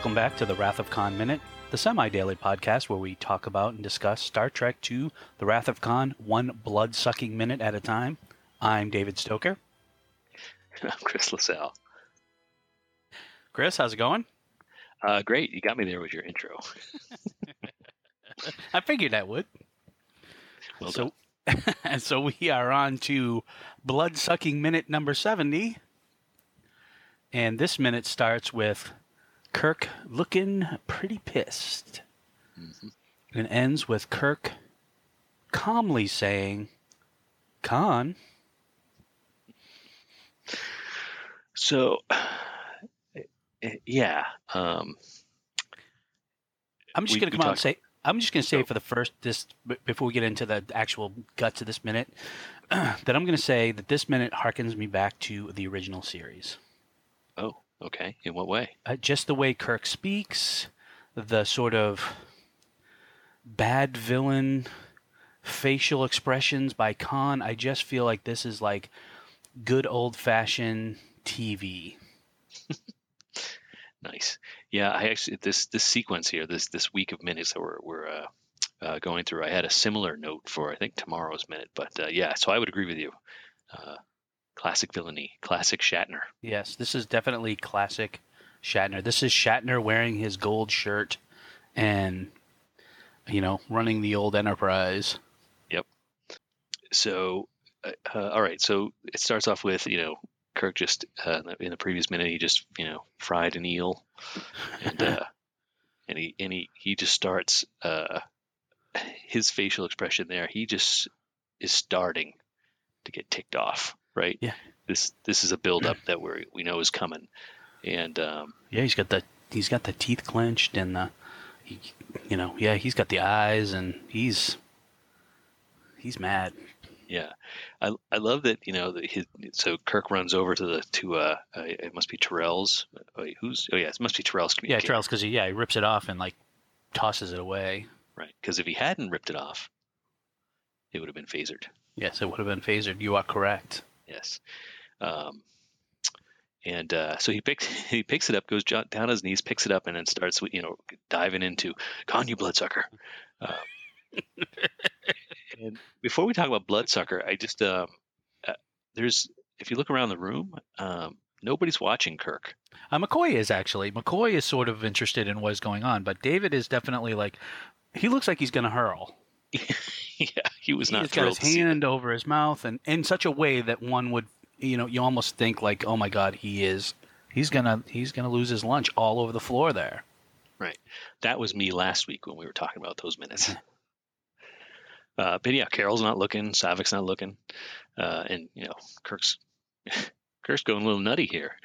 Welcome back to the Wrath of Khan Minute, the semi daily podcast where we talk about and discuss Star Trek II The Wrath of Khan, one blood sucking minute at a time. I'm David Stoker. And I'm Chris LaSalle. Chris, how's it going? Uh, great. You got me there with your intro. I figured I would. Well so, done. and so we are on to blood sucking minute number 70. And this minute starts with Kirk looking pretty pissed. Mhm. And ends with Kirk calmly saying, Khan, So, eh, yeah. Um, I'm just going to come out and say, I'm just going to say Go. for the first, this, b- before we get into the actual guts of this minute, that I'm going to say that this minute harkens me back to the original series. Okay. In what way? uh, just the way Kirk speaks, the sort of bad villain facial expressions by Khan, I just feel like this is like good old fashioned TV. Nice. Yeah, I actually this this sequence here, this this week of minutes that we're we're uh, uh, going through, I had a similar note for I think tomorrow's minute, but uh, yeah, so I would agree with you. Classic villainy, classic Shatner. Yes, this is definitely classic Shatner. This is Shatner wearing his gold shirt and, you know, running the old Enterprise. Yep. So, uh, uh, all right. So it starts off with you know Kirk just uh, in the- in the previous minute he just you know fried an eel, and uh, and he and he he just starts uh, his facial expression there. He just is starting to get ticked off. Right. Yeah. This this is a buildup that we we know is coming, and um, Yeah, he's got the he's got the teeth clenched and the he, you know, yeah, he's got the eyes and he's he's mad. Yeah, I I love that you know that his, so Kirk runs over to the to uh, uh it must be Terrell's uh, who's oh yeah it must be Terrell's Yeah, Terrell's because yeah he rips it off and like tosses it away. right because if he hadn't ripped it off, it would have been phasered. Yes, it would have been phasered. You are correct. Yes, um, and uh, so he picks he picks it up, goes down on his knees, picks it up, and then starts you know diving into "Khan you bloodsucker." Um, and before we talk about bloodsucker, I just um, uh, there's if you look around the room, um, nobody's watching Kirk. Uh, McCoy is actually McCoy is sort of interested in what is going on, but David is definitely like he looks like he's going to hurl. yeah, he was not he's got his hand over his mouth and in such a way that one would you know you almost think like oh my god he is he's gonna he's gonna lose his lunch all over the floor there. Right. That was me last week when we were talking about those minutes. Uh, but yeah, Carol's not looking, Saavik's not looking, uh, and you know Kirk's Kirk's going a little nutty here.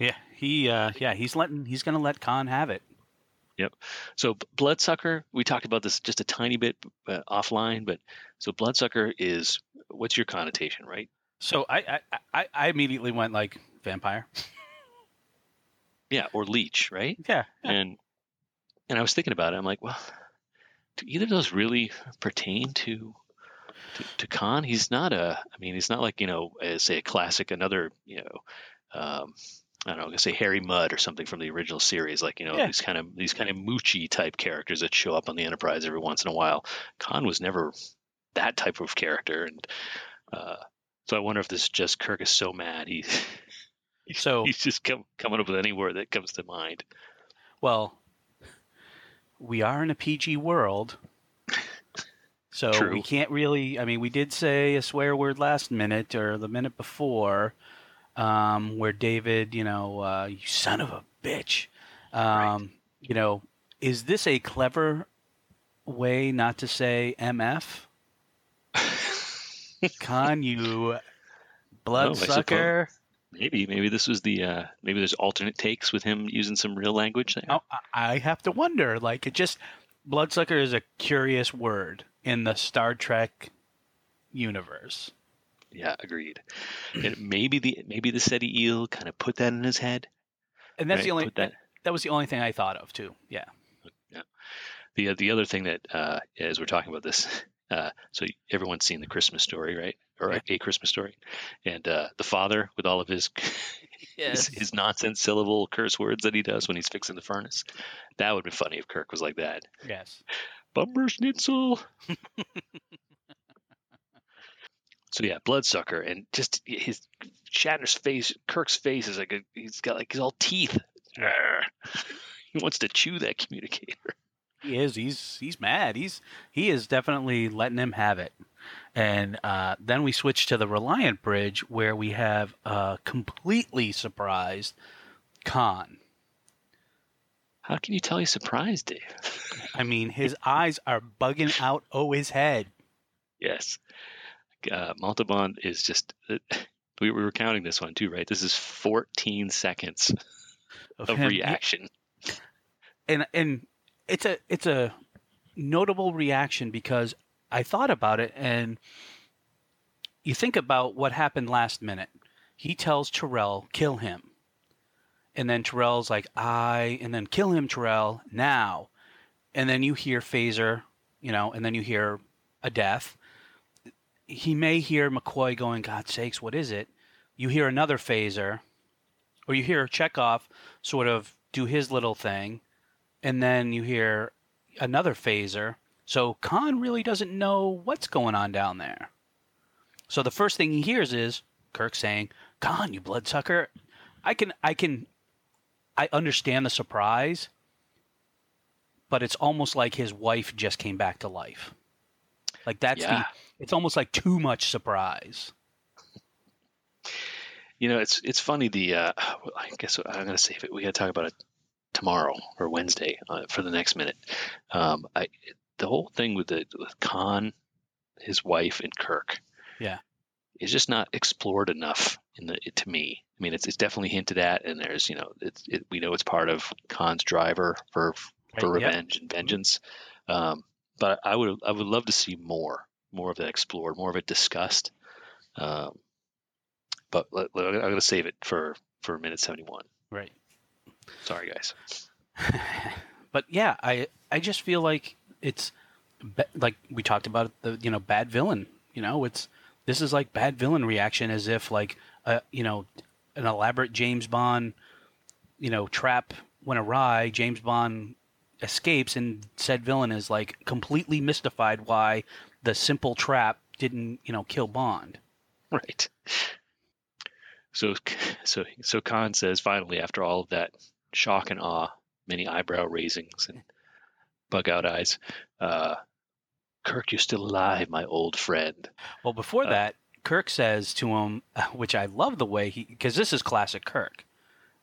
Yeah, he uh yeah he's letting he's gonna let Khan have it. So bloodsucker, we talked about this just a tiny bit uh, offline, but so bloodsucker is what's your connotation, right? So I I, I, I immediately went like vampire. Yeah, or leech, right? Yeah. yeah. And and I was thinking about it. I'm like, well, do either of those really pertain to to, to Khan? He's not a. I mean, he's not like you know, uh, say a classic, another you know, um, I don't know, gonna say Harry Mudd or something from the original series, like you know, Yeah. these kind of these kind of moochy type characters that show up on the Enterprise every once in a while. Khan was never that type of character, and uh, so I wonder if this is just Kirk is so mad he So he's just come, coming up with any word that comes to mind. well, we are in a PG world. So True. we can't really. I mean, we did say a swear word last minute or the minute before, um, where David, you know, uh, you son of a bitch. Um, You know, is this a clever way not to say MF? Khan, you bloodsucker. Maybe, maybe this was the uh, maybe there's alternate takes with him using some real language there. Oh, I- I have to wonder. Like it just bloodsucker is a curious word in the Star Trek universe. Yeah, agreed. And maybe the maybe the Ceti eel kind of put that in his head. And that's right? the only that that was the only thing I thought of too. Yeah. Yeah. The the other thing that uh, as we're talking about this, uh, so everyone's seen the Christmas story, right? Or Yeah. a Christmas story, and uh, the father with all of his, his his nonsense syllable curse words that he does when he's fixing the furnace. That would be funny if Kirk was like that. Yes. Bumper schnitzel. so yeah, bloodsucker, and just his Shatner's face, Kirk's face is like a, he's got like he's all teeth. He wants to chew that communicator. He is. He's he's mad. He's he is definitely letting him have it. And uh, then we switch to the Reliant Bridge, where we have a completely surprised Khan. How can you tell he's surprised, Dave? I mean, his eyes are bugging out oh his head. Yes. Uh, Montalban is just. We we were counting this one too, right? This is 14 seconds Of of reaction. and and it's a it's a notable reaction because I thought about it and you think about what happened last minute. He tells Terrell, kill him. And then Terrell's like, I and then kill him, Terrell, now. And then you hear phaser, you know, and then you hear a death. He may hear McCoy going, God sakes, what is it? You hear another phaser, or you hear Chekhov sort of do his little thing, and then you hear another phaser. So Khan really doesn't know what's going on down there. So the first thing he hears is Kirk saying, "Khan, you bloodsucker." I can I can I understand the surprise, but it's almost like his wife just came back to life. Like that's Yeah. the it's almost like too much surprise. You know, it's it's funny. The uh, I guess I'm gonna save it. We gotta talk about it tomorrow or Wednesday uh, for the next minute. Um, I the whole thing with the with Khan, his wife, and Kirk. Yeah. Is just not explored enough in the to me. I mean, it's it's definitely hinted at, and there's you know, it's it, we know it's part of Khan's driver for for Right, yep. revenge and vengeance. Um, but I would I would love to see more more of that explored, more of it discussed. Um, but let, let- I'm going to save it for for minute 71. Right. Sorry, guys. but yeah, I I just feel like it's like we talked about the you know bad villain. You know, it's this is like bad villain reaction as if like uh, you know an elaborate James Bond you know trap went awry. James Bond escapes, and said villain is like completely mystified why the simple trap didn't you know kill Bond. Right. So so so Khan says finally after all of that shock and awe, many eyebrow raisings and bug out eyes, uh, Kirk, you're still alive, my old friend. Well, before Uh, that, Kirk says to him, which I love the way he, because this is classic Kirk.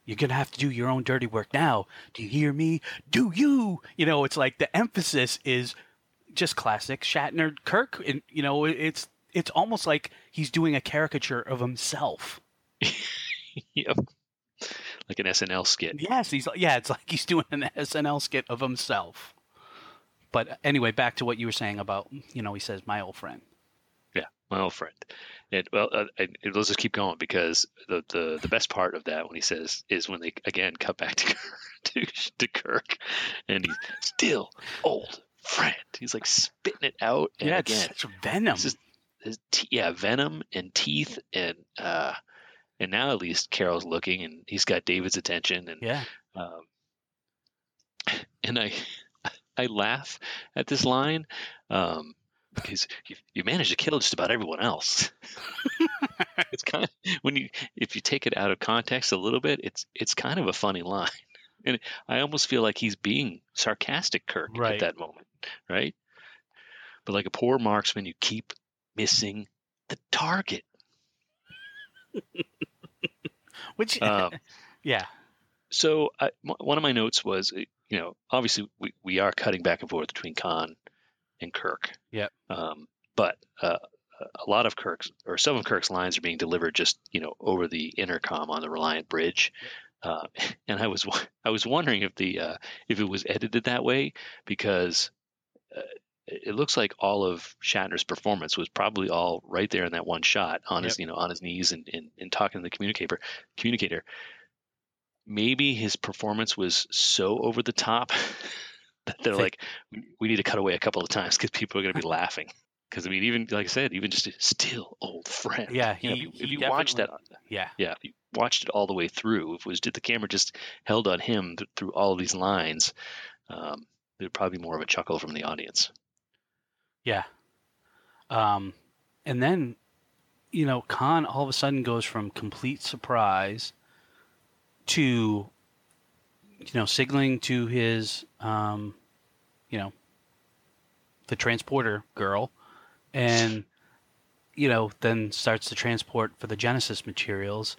You're gonna have to do your own dirty work now. Do you hear me? Do you? You know, it's like the emphasis is just classic Shatner Kirk, and you know, it's it's almost like he's doing a caricature of himself. yep. Like an SNL skit. Yes, he's yeah, it's like he's doing an SNL skit of himself. But anyway, back to what you were saying about you know, he says my old friend. Yeah, my old friend. And well, uh, and, let's just keep going because the, the the best part of that when he says is when they again cut back to to, to Kirk, and he's still old friend. He's like spitting it out, and yeah, again, such venom. this is his te- yeah venom and teeth and uh and now at least Carol's looking and he's got David's attention and yeah. um, and I I laugh at this line um, because you, you managed to kill just about everyone else. it's kind of when you if you take it out of context a little bit, it's it's kind of a funny line, and I almost feel like he's being sarcastic, Kirk, Right. at that moment, right? But like a poor marksman, you keep missing the target. Which Um, yeah. so I, m- one of my notes was, uh, you know, obviously we, we are cutting back and forth between Khan and Kirk. Yep. Um, but uh, a lot of Kirk's or some of Kirk's lines are being delivered just you know over the intercom on the Reliant Bridge. Uh, and I was I was wondering if the uh, if it was edited that way because it looks like all of Shatner's performance was probably all right there in that one shot on his Yep. you know on his knees and, and, and talking to the communicator communicator. Maybe his performance was so over the top that they're like, we, need to cut away a couple of times because people are going to be laughing. Because I mean, even like I said, even just still old friend. Yeah, You know, he- if you, if you watch that, Yeah. yeah, you watched it all the way through, if it was did the camera just held on him th- through all of these lines, um, there'd probably be more of a chuckle from the audience. Yeah. Um, and then, you know, Khan all of a sudden goes from complete surprise to, you know, signaling to his, um, you know, the transporter girl, and, you know, then starts the transport for the Genesis materials.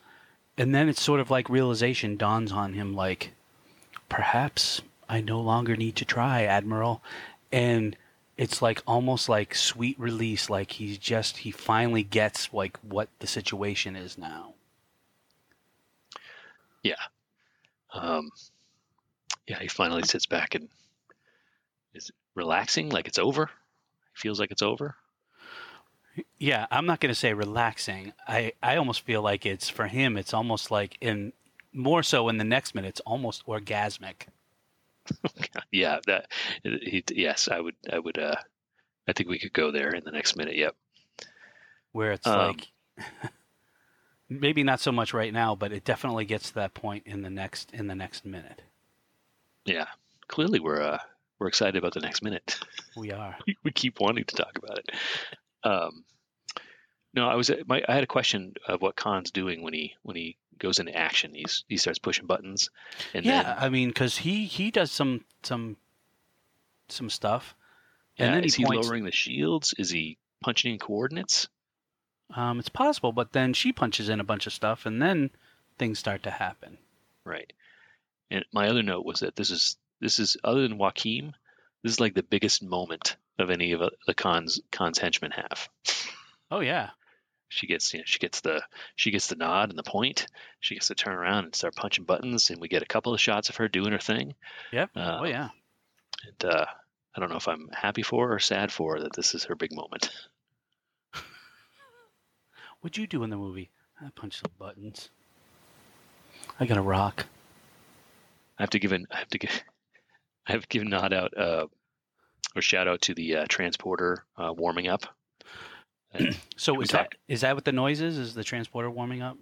And then it's sort of like realization dawns on him like, perhaps I no longer need to try, Admiral. And it's like almost like sweet release like he's just he finally gets like what the situation is now Yeah. Um, yeah, he finally sits back and is relaxing, like it's over. Feels like it's over. yeah i'm not going to say relaxing i i almost feel like it's for him it's almost like in more so in the next minute it's almost orgasmic yeah, that. He, yes, I would. I would. Uh, I think we could go there in the next minute. Yep. where it's Um, like maybe not so much right now but it definitely gets to that point in the next in the next minute Yeah. Clearly, we're uh, we're excited about the next minute. we are we we keep wanting to talk about it. Um, no, I was my, I had a question of what Khan's doing when he when he goes into action. He's he starts pushing buttons, and yeah then i mean because he he does some some some stuff and yeah, then is he points lowering the shields? Is he punching in coordinates? Um, it's possible, but then she punches in a bunch of stuff, and then things start to happen. Right. And my other note was that this is this is other than Joachim, this is like the biggest moment of any of uh, the Khan's Khan's henchmen have. Oh yeah, She gets you know she gets the she gets the nod and the point. She gets to turn around and start punching buttons, and we get a couple of shots of her doing her thing. yep. Uh, oh yeah. And uh, I don't know if I'm happy for or sad for that this is her big moment. What'd you do in the movie? I punched some buttons. I got a rock. I have to give an I have to give I have to give a nod out uh, or shout out to the uh, transporter uh, warming up. So is that talk- is that what the noise is? Is the transporter warming up?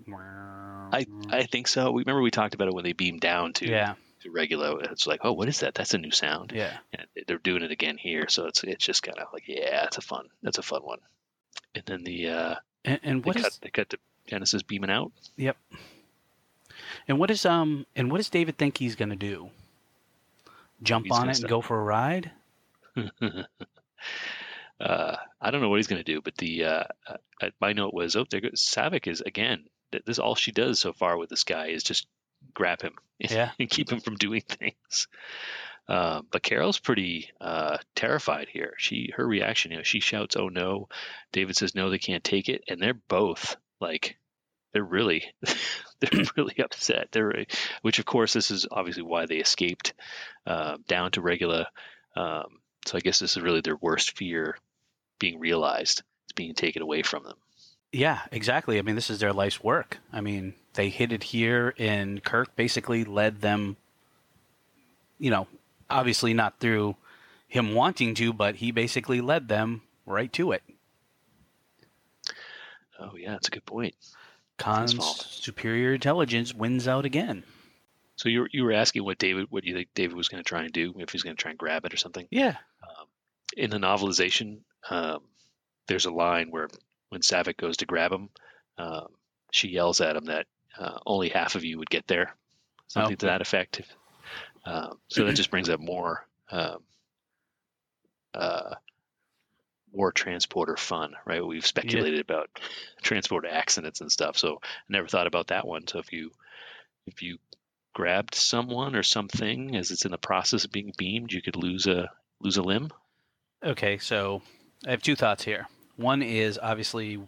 I I think so. We remember we talked about it when they beamed down to yeah to Regula. It's like, oh, what is that? That's a new sound. yeah And they're doing it again here, so it's it's just kind of like, yeah, it's a fun, that's a fun one. And then the uh, and, and they what cut is they cut to Genesis beaming out. yep and what is um and what does David think he's gonna do? Jump He's on gonna it and go for a ride? uh, I don't know what he's going to do, but the uh, uh, my note was, oh, there goes Saavik is again. th- This all she does so far with this guy is just grab him Yeah. and keep him from doing things. Uh, but Carol's pretty uh, terrified here. She her reaction, you know, she shouts, "Oh no!" David says, "No, they can't take it," and they're both like, they're really, they're really upset. They're, which of course, this is obviously why they escaped uh, down to Regula. Um, so I guess this is really their worst fear being realized. It's being taken away from them. Yeah, exactly. I mean, this is their life's work. I mean, they hit it here, and Kirk basically led them, you know, obviously not through him wanting to, but he basically led them right to it. Oh yeah, that's a good point. Khan's superior intelligence wins out again. So you were, you were asking what David, what you think David was going to try and do, if he's going to try and grab it or something. Yeah. Um, in the novelization, um, there's a line where when Saavik goes to grab him, um, she yells at him that uh, only half of you would get there, something Oh. to that effect. Um, so that just brings up more um, uh, war transporter fun, right? We've speculated about transporter accidents and stuff, so I never thought about that one. So if you if you grabbed someone or something as it's in the process of being beamed, you could lose a lose a limb. Okay, so I have two thoughts here. One is obviously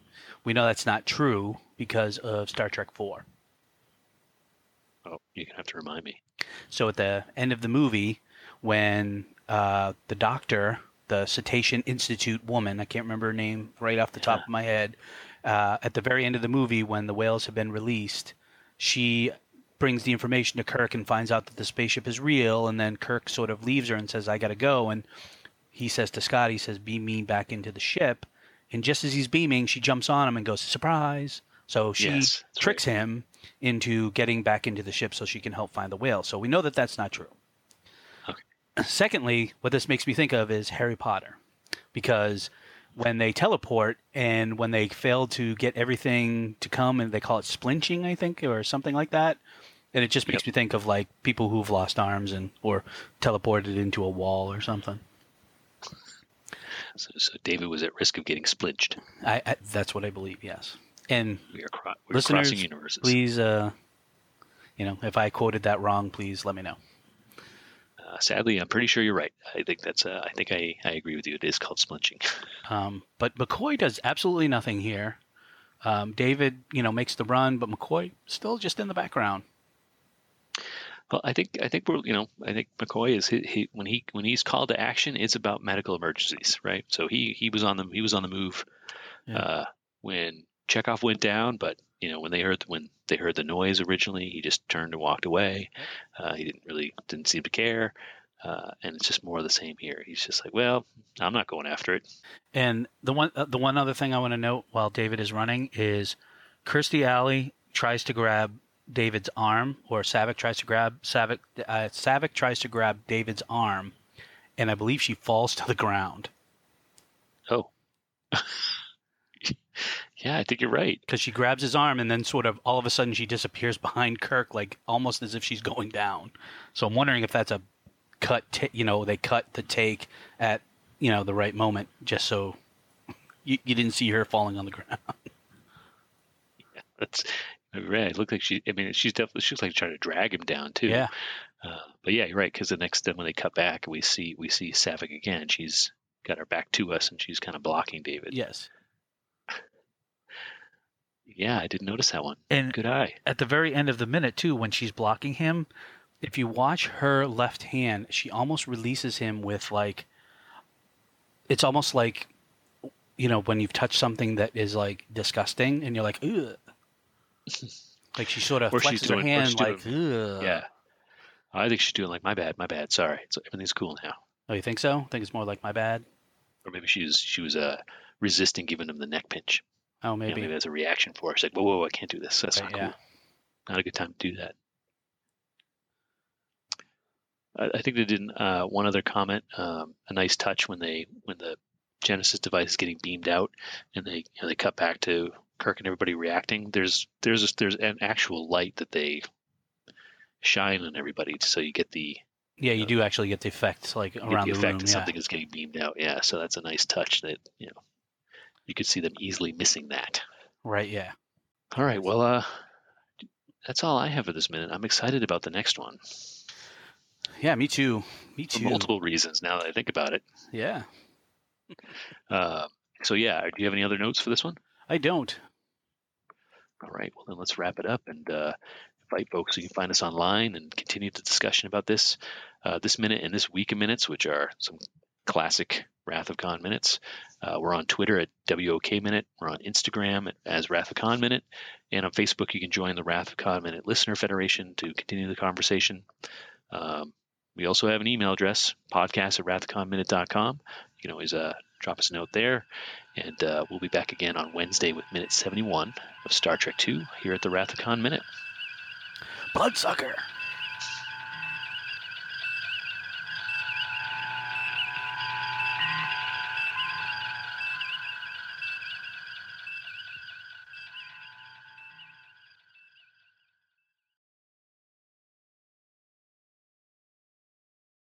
we know that's not true because of Star Trek 4. Oh, you're gonna have to remind me. So at the end of the movie, when uh, the doctor the Cetacean Institute woman. I can't remember her name right off the top Yeah. of my head. Uh, at the very end of the movie, when the whales have been released, she brings the information to Kirk and finds out that the spaceship is real. And then Kirk sort of leaves her and says, "I got to go." And he says to Scott, he says, "Beam me back into the ship." And just as he's beaming, she jumps on him and goes, "Surprise!" So she Yes, tricks him into getting back into the ship so she can help find the whale. So we know that that's not true. Okay. Secondly, what this makes me think of is Harry Potter, because when they teleport and when they fail to get everything to come, and they call it splinching, I think, or something like that. And it just makes me think of like people who've lost arms and or teleported into a wall or something. So, so David was at risk of getting splinched. I, I that's what I believe. Yes. And We are, cro- we're listeners, crossing universes. please, uh, you know, if I quoted that wrong, please let me know. Uh, sadly, I'm pretty sure you're right. I think that's. Uh, I think I, I agree with you. It is called splinching. Um, but McCoy does absolutely nothing here. Um, David, you know, makes the run, but McCoy still just in the background. Well, I think I think we're you know I think McCoy is he, he when he when he's called to action, it's about medical emergencies, right? So he he was on the he was on the move Yeah. uh, when Chekhov went down, but you know when they heard when they heard the noise originally, he just turned and walked away. Uh, he didn't really didn't seem to care, uh, and it's just more of the same here. He's just like, well, I'm not going after it. And the one uh, the one other thing I want to note while David is running is Kirstie Alley tries to grab David's arm, or Saavik tries to grab Saavik. Uh, Saavik tries to grab David's arm, and I believe she falls to the ground Oh, yeah, I think you're right. because she grabs his arm, and then sort of all of a sudden she disappears behind Kirk, like almost as if she's going down. So I'm wondering if that's a cut. ta you know, they cut the take at you know the right moment, just so you, you didn't see her falling on the ground. Yeah, that's right. It looked like she. I mean, she's definitely she was like trying to drag him down too. Yeah. Uh, but yeah, you're right. Because the next time when they cut back, we see we see Saavik again. She's got her back to us, and she's kind of blocking David. Yes. Yeah, I didn't notice that one. And Good eye. at the very end of the minute too when she's blocking him if you watch her left hand she almost releases him with like it's almost like you know when you've touched something that is like disgusting and you're like ugh like she sort of Or flexes her doing- or hand like ugh Yeah. I think she's doing like my bad, my bad. Sorry, so everything's cool now. oh you think so I think it's more like my bad Or maybe she was she was uh, resisting giving him the neck pinch. oh You know, maybe maybe as a reaction for her. She's like, whoa, whoa, whoa, I can't do this. That's Right, not yeah. cool. Not a good time to do that. I, I think they did uh, one other comment, um, a nice touch when they when the Genesis device is getting beamed out, and they you know, they cut back to Kirk and everybody reacting. There's there's a, there's an actual light that they shine on everybody, so you get the yeah you do actually get the effect like around the the, effect room that yeah. something is getting beamed out. Yeah, so that's a nice touch that you know you could see them easily missing that. right yeah All right, well, uh, that's all I have for this minute. I'm excited about the next one yeah me too me for too multiple reasons. Now that I think about it, yeah uh, so yeah, do you have any other notes for this one? I don't All right, well then let's wrap it up and uh, invite folks you can find us online and continue the discussion about this uh, this minute and this week of minutes, which are some classic Wrath of Khan minutes. Uh, we're on Twitter at WOK Minute. We're on Instagram as Wrath of Khan Minute, and on Facebook you can join the Wrath of Khan Minute Listener Federation to continue the conversation. Um, we also have an email address, podcast at wrathofkhanminute.com. You can always uh, drop us a note there. And uh, we'll be back again on Wednesday with minute 71 of Star Trek II here at the Khan Minute. bloodsucker